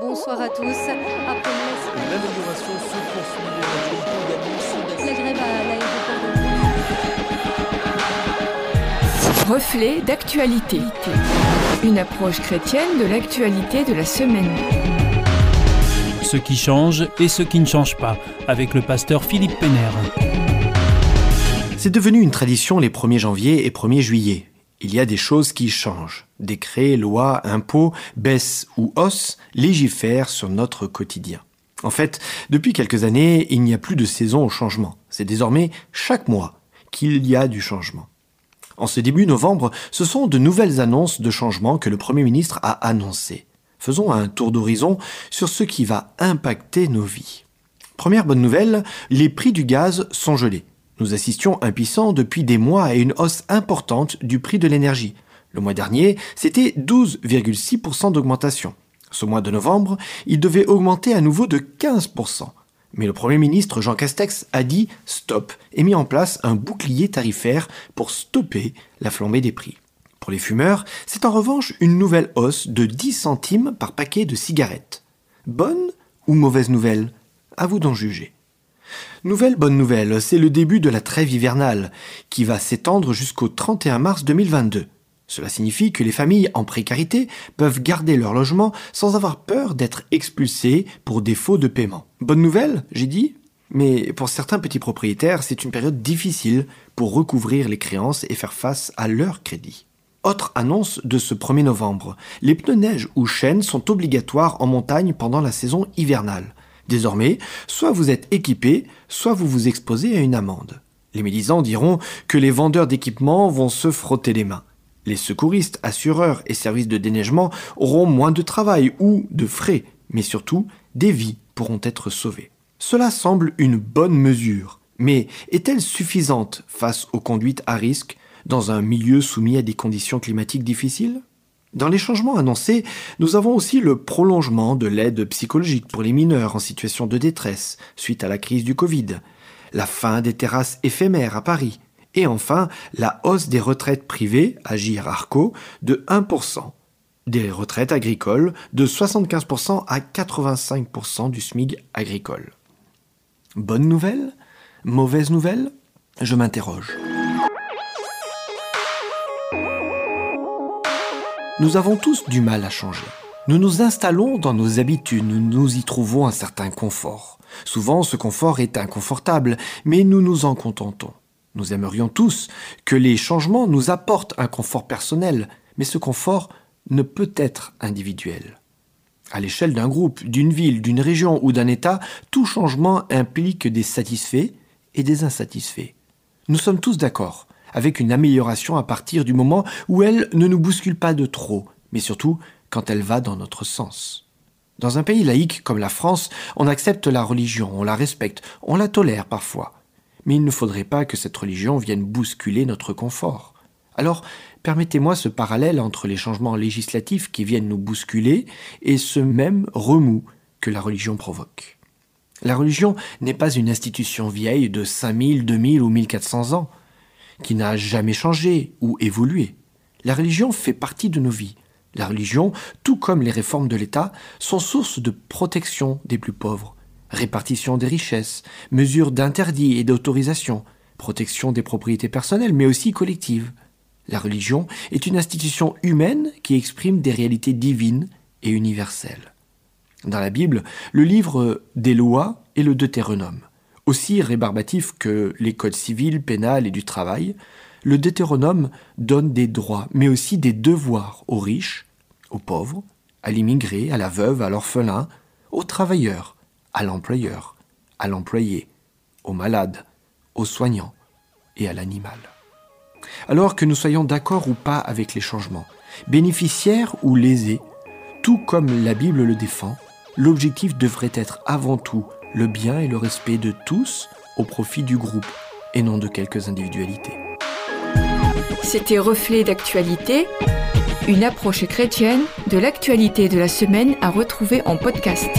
Bonsoir à tous. Après L'amélioration se poursuit. la grève à l'aéroport de Reflet d'actualité. Une approche chrétienne de l'actualité de la semaine. Ce qui change et ce qui ne change pas, avec le pasteur Philippe Pénère. C'est devenu une tradition les 1er janvier et 1er juillet. Il y a des choses qui changent. Décrets, lois, impôts, baissent ou hausses légifèrent sur notre quotidien. En fait, depuis quelques années, il n'y a plus de saison au changement. C'est désormais chaque mois qu'il y a du changement. En ce début novembre, ce sont de nouvelles annonces de changement que le Premier ministre a annoncées. Faisons un tour d'horizon sur ce qui va impacter nos vies. Première bonne nouvelle, les prix du gaz sont gelés. Nous assistions impuissants depuis des mois à une hausse importante du prix de l'énergie. Le mois dernier, c'était 12,6% d'augmentation. Ce mois de novembre, il devait augmenter à nouveau de 15%. Mais le Premier ministre Jean Castex a dit stop et mis en place un bouclier tarifaire pour stopper la flambée des prix. Pour les fumeurs, c'est en revanche une nouvelle hausse de 10 centimes par paquet de cigarettes. Bonne ou mauvaise nouvelle? À vous d'en juger. Nouvelle bonne nouvelle, c'est le début de la trêve hivernale, qui va s'étendre jusqu'au 31 mars 2022. Cela signifie que les familles en précarité peuvent garder leur logement sans avoir peur d'être expulsées pour défaut de paiement. Bonne nouvelle, j'ai dit? Mais pour certains petits propriétaires, c'est une période difficile pour recouvrir les créances et faire face à leur crédit. Autre annonce de ce 1er novembre. Les pneus neige ou chêne sont obligatoires en montagne pendant la saison hivernale. Désormais, soit vous êtes équipé, soit vous vous exposez à une amende. Les médisants diront que les vendeurs d'équipements vont se frotter les mains. Les secouristes, assureurs et services de déneigement auront moins de travail ou de frais, mais surtout des vies pourront être sauvées. Cela semble une bonne mesure, mais est-elle suffisante face aux conduites à risque dans un milieu soumis à des conditions climatiques difficiles? Dans les changements annoncés, nous avons aussi le prolongement de l'aide psychologique pour les mineurs en situation de détresse suite à la crise du Covid, la fin des terrasses éphémères à Paris, et enfin, la hausse des retraites privées, Agir Arco, de 1%, des retraites agricoles de 75% à 85% du SMIG agricole. Bonne nouvelle? Mauvaise nouvelle? Je m'interroge. Nous avons tous du mal à changer. Nous nous installons dans nos habitudes, nous y trouvons un certain confort. Souvent, ce confort est inconfortable, mais nous nous en contentons. Nous aimerions tous que les changements nous apportent un confort personnel, mais ce confort ne peut être individuel. À l'échelle d'un groupe, d'une ville, d'une région ou d'un État, tout changement implique des satisfaits et des insatisfaits. Nous sommes tous d'accord avec une amélioration à partir du moment où elle ne nous bouscule pas de trop, mais surtout quand elle va dans notre sens. Dans un pays laïque comme la France, on accepte la religion, on la respecte, on la tolère parfois mais il ne faudrait pas que cette religion vienne bousculer notre confort. Alors, permettez-moi ce parallèle entre les changements législatifs qui viennent nous bousculer et ce même remous que la religion provoque. La religion n'est pas une institution vieille de 5000, 2000 ou 1400 ans, qui n'a jamais changé ou évolué. La religion fait partie de nos vies. La religion, tout comme les réformes de l'État, sont source de protection des plus pauvres, répartition des richesses, mesures d'interdit et d'autorisation, protection des propriétés personnelles, mais aussi collectives. La religion est une institution humaine qui exprime des réalités divines et universelles. Dans la Bible, le livre des lois est le Deutéronome. Aussi rébarbatif que les codes civils, pénals et du travail, le Deutéronome donne des droits, mais aussi des devoirs aux riches, aux pauvres, à l'immigré, à la veuve, à l'orphelin, aux travailleurs, à l'employeur, à l'employé, au malade, au soignant et à l'animal. Alors que nous soyons d'accord ou pas avec les changements, bénéficiaires ou lésés, tout comme la Bible le défend, l'objectif devrait être avant tout le bien et le respect de tous au profit du groupe et non de quelques individualités. C'était Reflet d'actualité, une approche chrétienne de l'actualité de la semaine à retrouver en podcast.